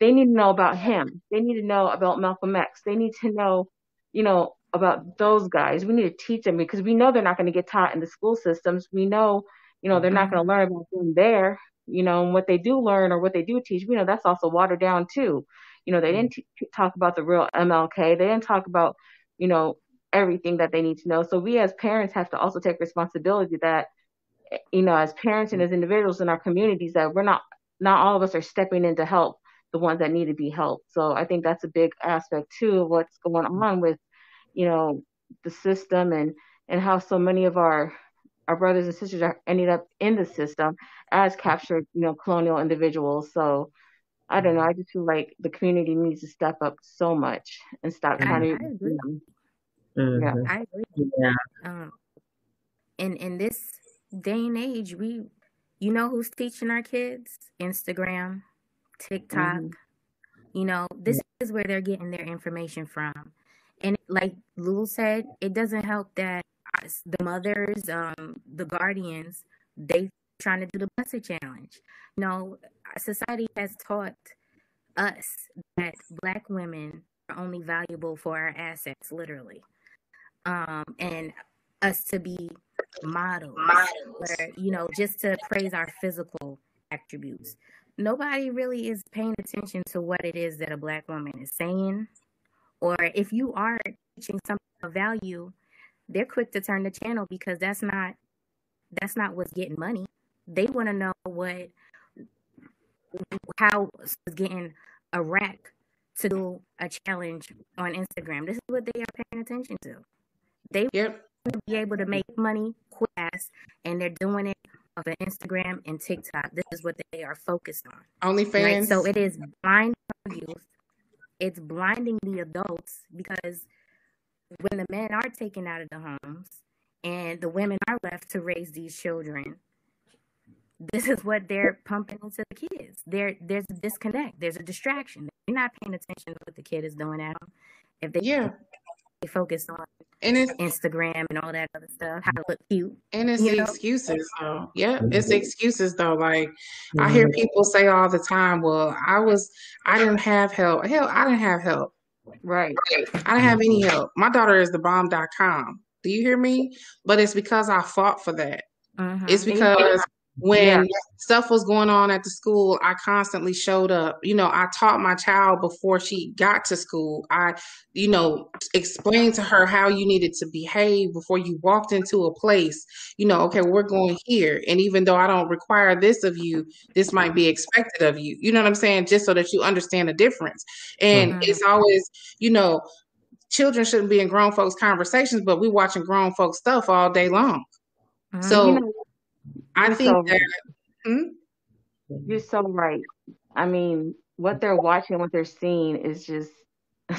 they need to know about him. They need to know about Malcolm X. They need to know, you know, about those guys. We need to teach them because we know they're not going to get taught in the school systems. We know, you know, they're not going to learn about them there. You know, and what they do learn or what they do teach, we know that's also watered down too. You know, they didn't mm-hmm. t- talk about the real MLK. They didn't talk about, you know, everything that they need to know. So we as parents have to also take responsibility that, you know, as parents and as individuals in our communities, that we're not, not all of us are stepping in to help the ones that need to be helped. So I think that's a big aspect too of what's going mm-hmm. on with, you know, the system and, and how so many of our our brothers and sisters are ended up in the system as captured, you know, colonial individuals. So I don't know. I just feel like the community needs to step up so much and stop trying to. You know, Mm-hmm. Yeah, I agree. Yeah. Um, in in this day and age, we, you know, who's teaching our kids? Instagram, TikTok. Mm-hmm. You know, this yeah. is where they're getting their information from. And like Lulu said, it doesn't help that the mothers, um, the guardians, they trying to do the blessed challenge. You know, society has taught us that black women are only valuable for our assets, literally um, and us to be models, where, you know, just to praise our physical attributes. Nobody really is paying attention to what it is that a black woman is saying. Or if you are teaching something of value, they're quick to turn the channel because that's not that's not what's getting money. They want to know what how is getting a rack to do a challenge on Instagram. This is what they are paying attention to. They yep. want to be able to make money quick, and they're doing it of Instagram and TikTok. This is what they are focused on. OnlyFans. Right? So it is blinding youth. It's blinding the adults because when the men are taken out of the homes and the women are left to raise these children, this is what they're pumping into the kids. There, there's a disconnect. There's a distraction. They're not paying attention to what the kid is doing at them. If they yeah they focus on and it's, Instagram and all that other stuff, how to look cute. And it's the know? excuses though. Yeah, it's excuses though. Like mm-hmm. I hear people say all the time, Well, I was I didn't have help. Hell, I didn't have help. Right. I don't have any help. My daughter is the bomb.com. Do you hear me? But it's because I fought for that. Mm-hmm. It's because when yeah. stuff was going on at the school i constantly showed up. You know i taught my child before she got to school. I you know explained to her how you needed to behave before you walked into a place. You know okay we're going here. And even though i don't require this of you this might be expected of you. You know what i'm saying? Just so that you understand the difference. And mm-hmm. it's always you know children shouldn't be in grown folks conversations but we watching grown folks stuff all day long. Mm-hmm. so I you're think so that hmm? you're so right. I mean, what they're watching, what they're seeing is just.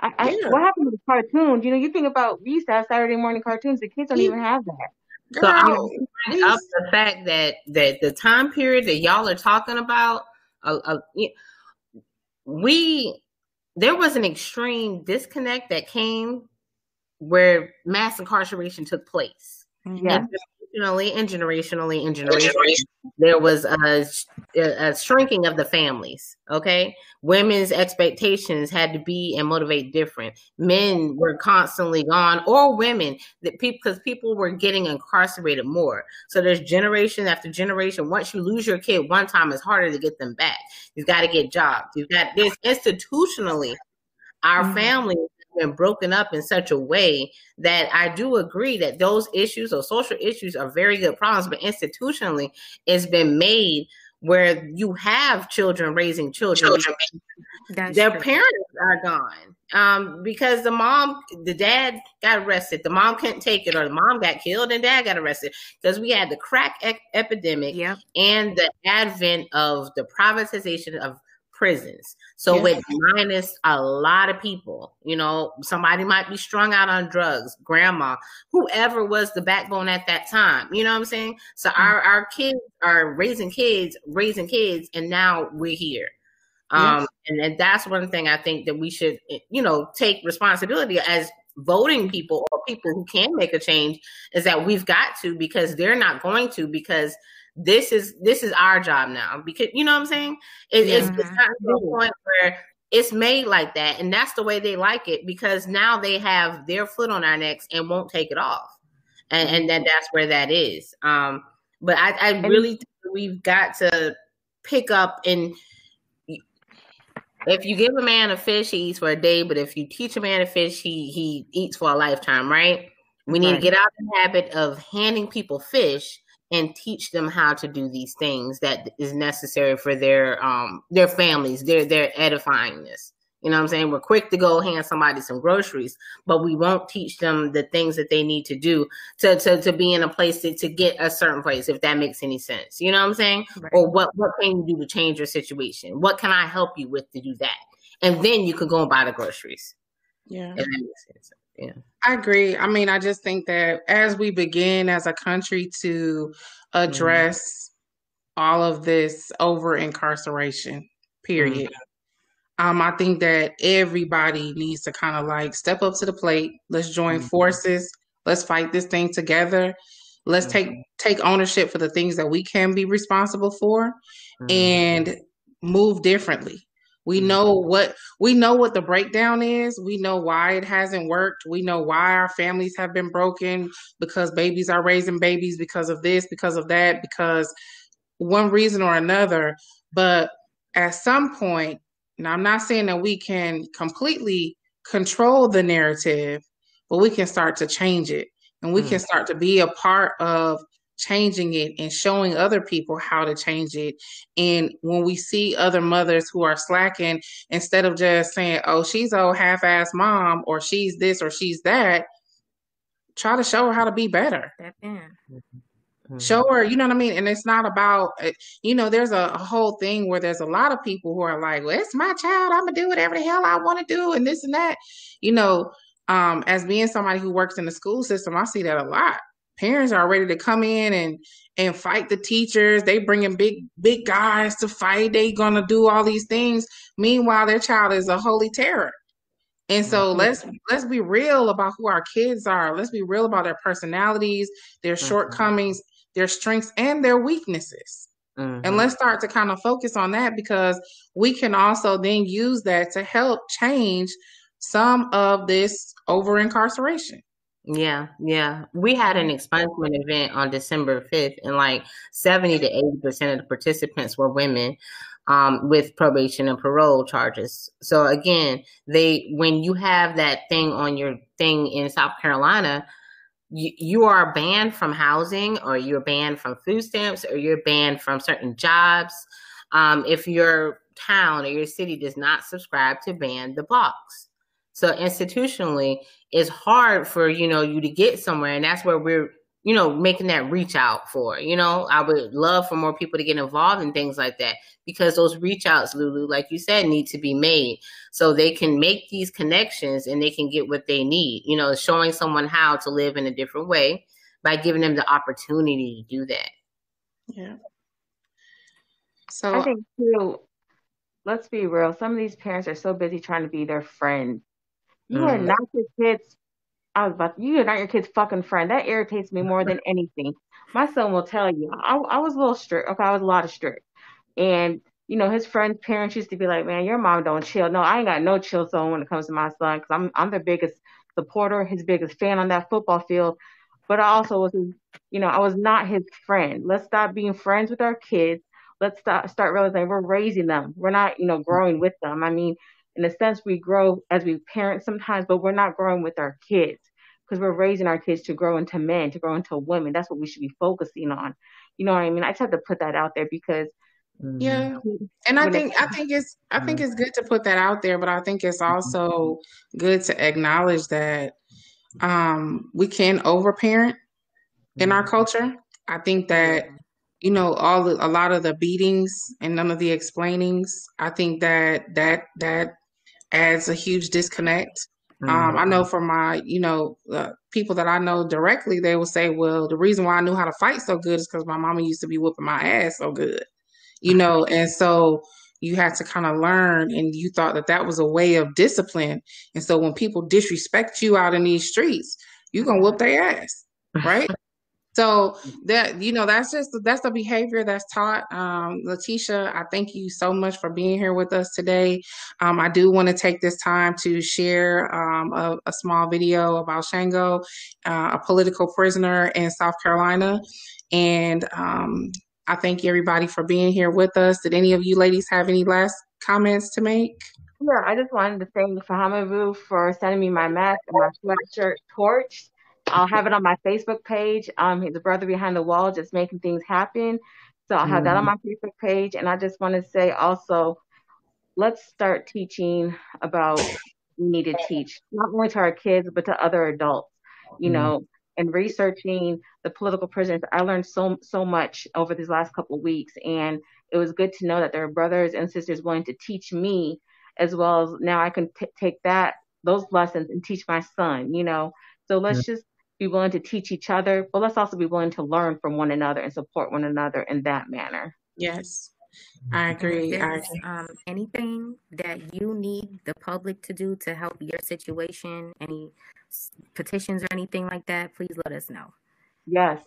I, I, yeah. What happened to the cartoons? You know, you think about we used to have Saturday morning cartoons. The kids don't even have that. So I bring up the fact that that the time period that y'all are talking about, uh, uh, we there was an extreme disconnect that came where mass incarceration took place. Yeah generationally and generationally and generationally, there was a, a shrinking of the families. Okay, women's expectations had to be and motivate different. Men were constantly gone, or women that people because people were getting incarcerated more. So there's generation after generation. Once you lose your kid one time, it's harder to get them back. You've got to get jobs. You've got this institutionally. Our mm-hmm. families been broken up in such a way that I do agree that those issues or social issues are very good problems, but institutionally, it's been made where you have children raising children. children. Their true. parents are gone. um, because the mom, the dad got arrested, the mom couldn't take it, or the mom got killed and dad got arrested because we had the crack e- epidemic Yep. and the advent of the privatization of prisons. So Yeah. it minus a lot of people. You know, somebody might be strung out on drugs, grandma, whoever was the backbone at that time. You know what I'm saying? So our our kids are raising kids, raising kids, and now we're here. Um, and, and that's one thing I think that we should, you know, take responsibility as voting people or people who can make a change is that we've got to because they're not going to because this is this is our job now because you know what I'm saying it, it's, it's Mhm. gotten to a point where it's made like that and that's the way they like it because now they have their foot on our necks and won't take it off and and then that's where that is um but I, I really think we've got to pick up and if you give a man a fish, he eats for a day. But if you teach a man a fish, he he eats for a lifetime, right? We need Right. to get out of the habit of handing people fish and teach them how to do these things that is necessary for their um their families, their their edifyingness. You know what I'm saying? We're quick to go hand somebody some groceries, but we won't teach them the things that they need to do to to, to be in a place to, to get a certain place, if that makes any sense. You know what I'm saying? Right. or what what can you do to change your situation? What can I help you with to do that? And then you could go and buy the groceries. Yeah. If that makes sense. Yeah. I agree. I mean, I just think that as we begin as a country to address all of this over incarceration, period. Um, I think that everybody needs to kind of like step up to the plate. Let's join Mhm. forces. Let's fight this thing together. Let's take take ownership for the things that we can be responsible for Mhm. and move differently. We Mhm. know what we know what the breakdown is. We know why it hasn't worked. We know why our families have been broken because babies are raising babies because of this, because of that, because one reason or another. But at some point, and I'm not saying that we can completely control the narrative, but we can start to change it and we can start to be a part of changing it and showing other people how to change it. And when we see other mothers who are slacking, instead of just saying, oh, she's a half ass mom or she's this or she's that, try to show her how to be better Step in. Mhm. show her you know what i mean and it's not about uh, you know there's a, a whole thing where there's a lot of people who are like well it's my child i'm gonna do whatever the hell i want to do and this and that you know um as being somebody who works in the school system i see that a lot parents are ready to come in and and fight the teachers they bringing big big guys to fight they gonna do all these things meanwhile their child is a holy terror and so let's let's be real about who our kids are. Let's be real about their personalities, their shortcomings, their strengths, and their weaknesses. Mhm. And let's start to kind of focus on that because we can also then use that to help change some of this over incarceration. Yeah, yeah. We had an expungement event on December 5th, and like 70 to 80% of the participants were women um, with probation and parole charges. So again, they when you have that thing on your thing in South Carolina, you, you are banned from housing or you're banned from food stamps or you're banned from certain jobs um, if your town or your city does not subscribe to ban the box. So institutionally, it's hard for you know you to get somewhere, and that's where we're you know making that reach out for. You know, I would love for more people to get involved in things like that because those reach outs, Lulu, like you said, need to be made so they can make these connections and they can get what they need. You know, showing someone how to live in a different way by giving them the opportunity to do that. Yeah. So I So think too, let's be real. Some of these parents are so busy trying to be their friend. You are Mhm. not your kids. I was about. You are not your kid's fucking friend. That irritates me more than anything. My son will tell you. I, I was a little strict. Okay, I was a lot of strict, and you know his friends' parents used to be like, "Man, your mom don't chill." No, I ain't got no chill zone when it comes to my son because I'm I'm the biggest supporter, his biggest fan on that football field. But I also was, you know, I was not his friend. Let's stop being friends with our kids. Let's start start realizing we're raising them. We're not, you know, growing with them. I mean, in a sense, we grow as we parent sometimes, but we're not growing with our kids because we're raising our kids to grow into men, to grow into women. That's what we should be focusing on. You know what I mean? I just have to put that out there because Mm-hmm. Yeah. And I think I think it's I think it's good to put that out there, but I think it's also good to acknowledge that um, we can overparent in our culture. I think that you know all the, a lot of the beatings and none of the explainings. I think that that that adds a huge disconnect. Mm-hmm. Um, I know from my, you know, uh, people that I know directly, they will say, "Well, the reason why I knew how to fight so good is because my mama used to be whooping my ass so good," you know. And so you had to kind of learn, and you thought that that was a way of discipline. And so when people disrespect you out in these streets, you're gonna whoop their ass, right? So that you know, that's just that's the behavior that's taught. Um, Letitia, I thank you so much for being here with us today. Um, I do want to take this time to share um, a, a, small video about Shango, uh, a political prisoner in South Carolina, and um, I thank everybody for being here with us. Did any of you ladies have any last comments to make? Yeah, I just wanted to thank Fahamavu for sending me my mask and my sweatshirt torch. I'll have it on my Facebook page. Um, he's a brother behind the wall, just making things happen. So I'll have mm. that on mm-hmm. my Facebook page. And I just want to say also, let's start teaching about we need to teach not only to our kids but to other adults. You mm. know, and researching the political prisoners, I learned so so much over these last couple of weeks, and it was good to know that there are brothers and sisters willing to teach me, as well as now I can t- take that those lessons and teach my son. You know, so let's just be willing to teach each other, but let's also be willing to learn from one another and support one another in that manner. Yes. I agree. I agree. Um, anything that you need the public to do to help your situation, any petitions or anything like that, please let us know. Yes.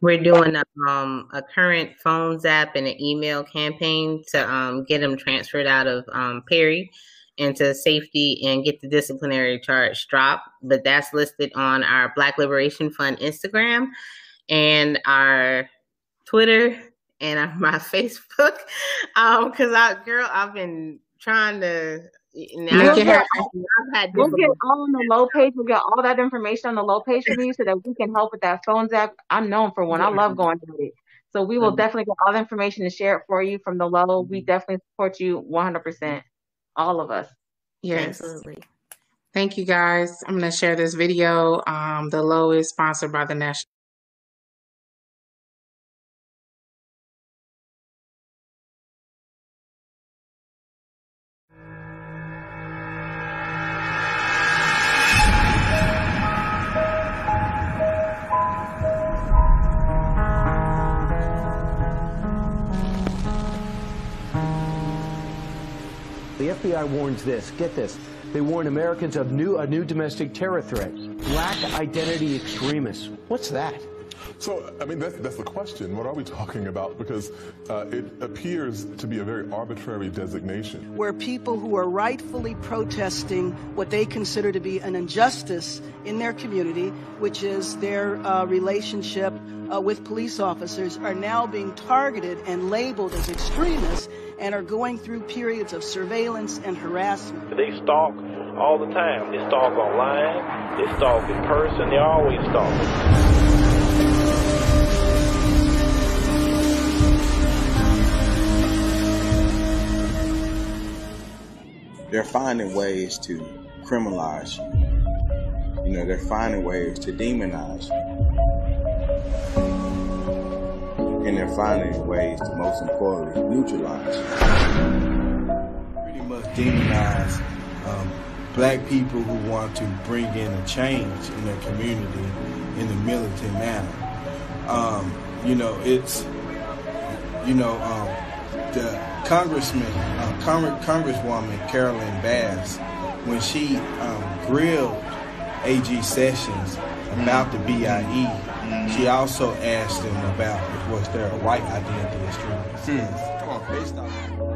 We're doing a, um, a current phone zap and an email campaign to um, get them transferred out of um, Perry into safety and get the disciplinary charge dropped. But that's listed on our Black Liberation Fund Instagram and our Twitter and on my Facebook. Um, because I, girl, I've been trying to. Now, we'll, get, we'll get all on the LO page. We'll get all that information on the LO page for you so that we can help with that phone zap. I'm known for one. I love going through it. So we will definitely get all the information and share it for you from the LO. We definitely support you 100% all of us. Yes. Absolutely. Thank you guys. I'm going to share this video. Um, the LO is sponsored by the National. FBI warns this. Get this. They warn Americans of new a new domestic terror threat. Black identity extremists. What's that? So, I mean, that's, that's the question. What are we talking about? Because uh, it appears to be a very arbitrary designation. Where people who are rightfully protesting what they consider to be an injustice in their community, which is their uh, relationship uh, with police officers, are now being targeted and labeled as extremists and are going through periods of surveillance and harassment. They stalk all the time. They stalk online, they stalk in person, they're always stalking. They're finding ways to criminalize you. You know, they're finding ways to demonize you. And they're finding ways to, most importantly, neutralize you. Pretty much demonize um, black people who want to bring in a change in their community in a militant manner. Um, you know, it's, you know, um, the Congressman, uh, Congresswoman Carolyn Bass, when she um, grilled AG Sessions about the BIE, mm-hmm. she also asked him about was there a white identity extremist. Hmm. Come on, based on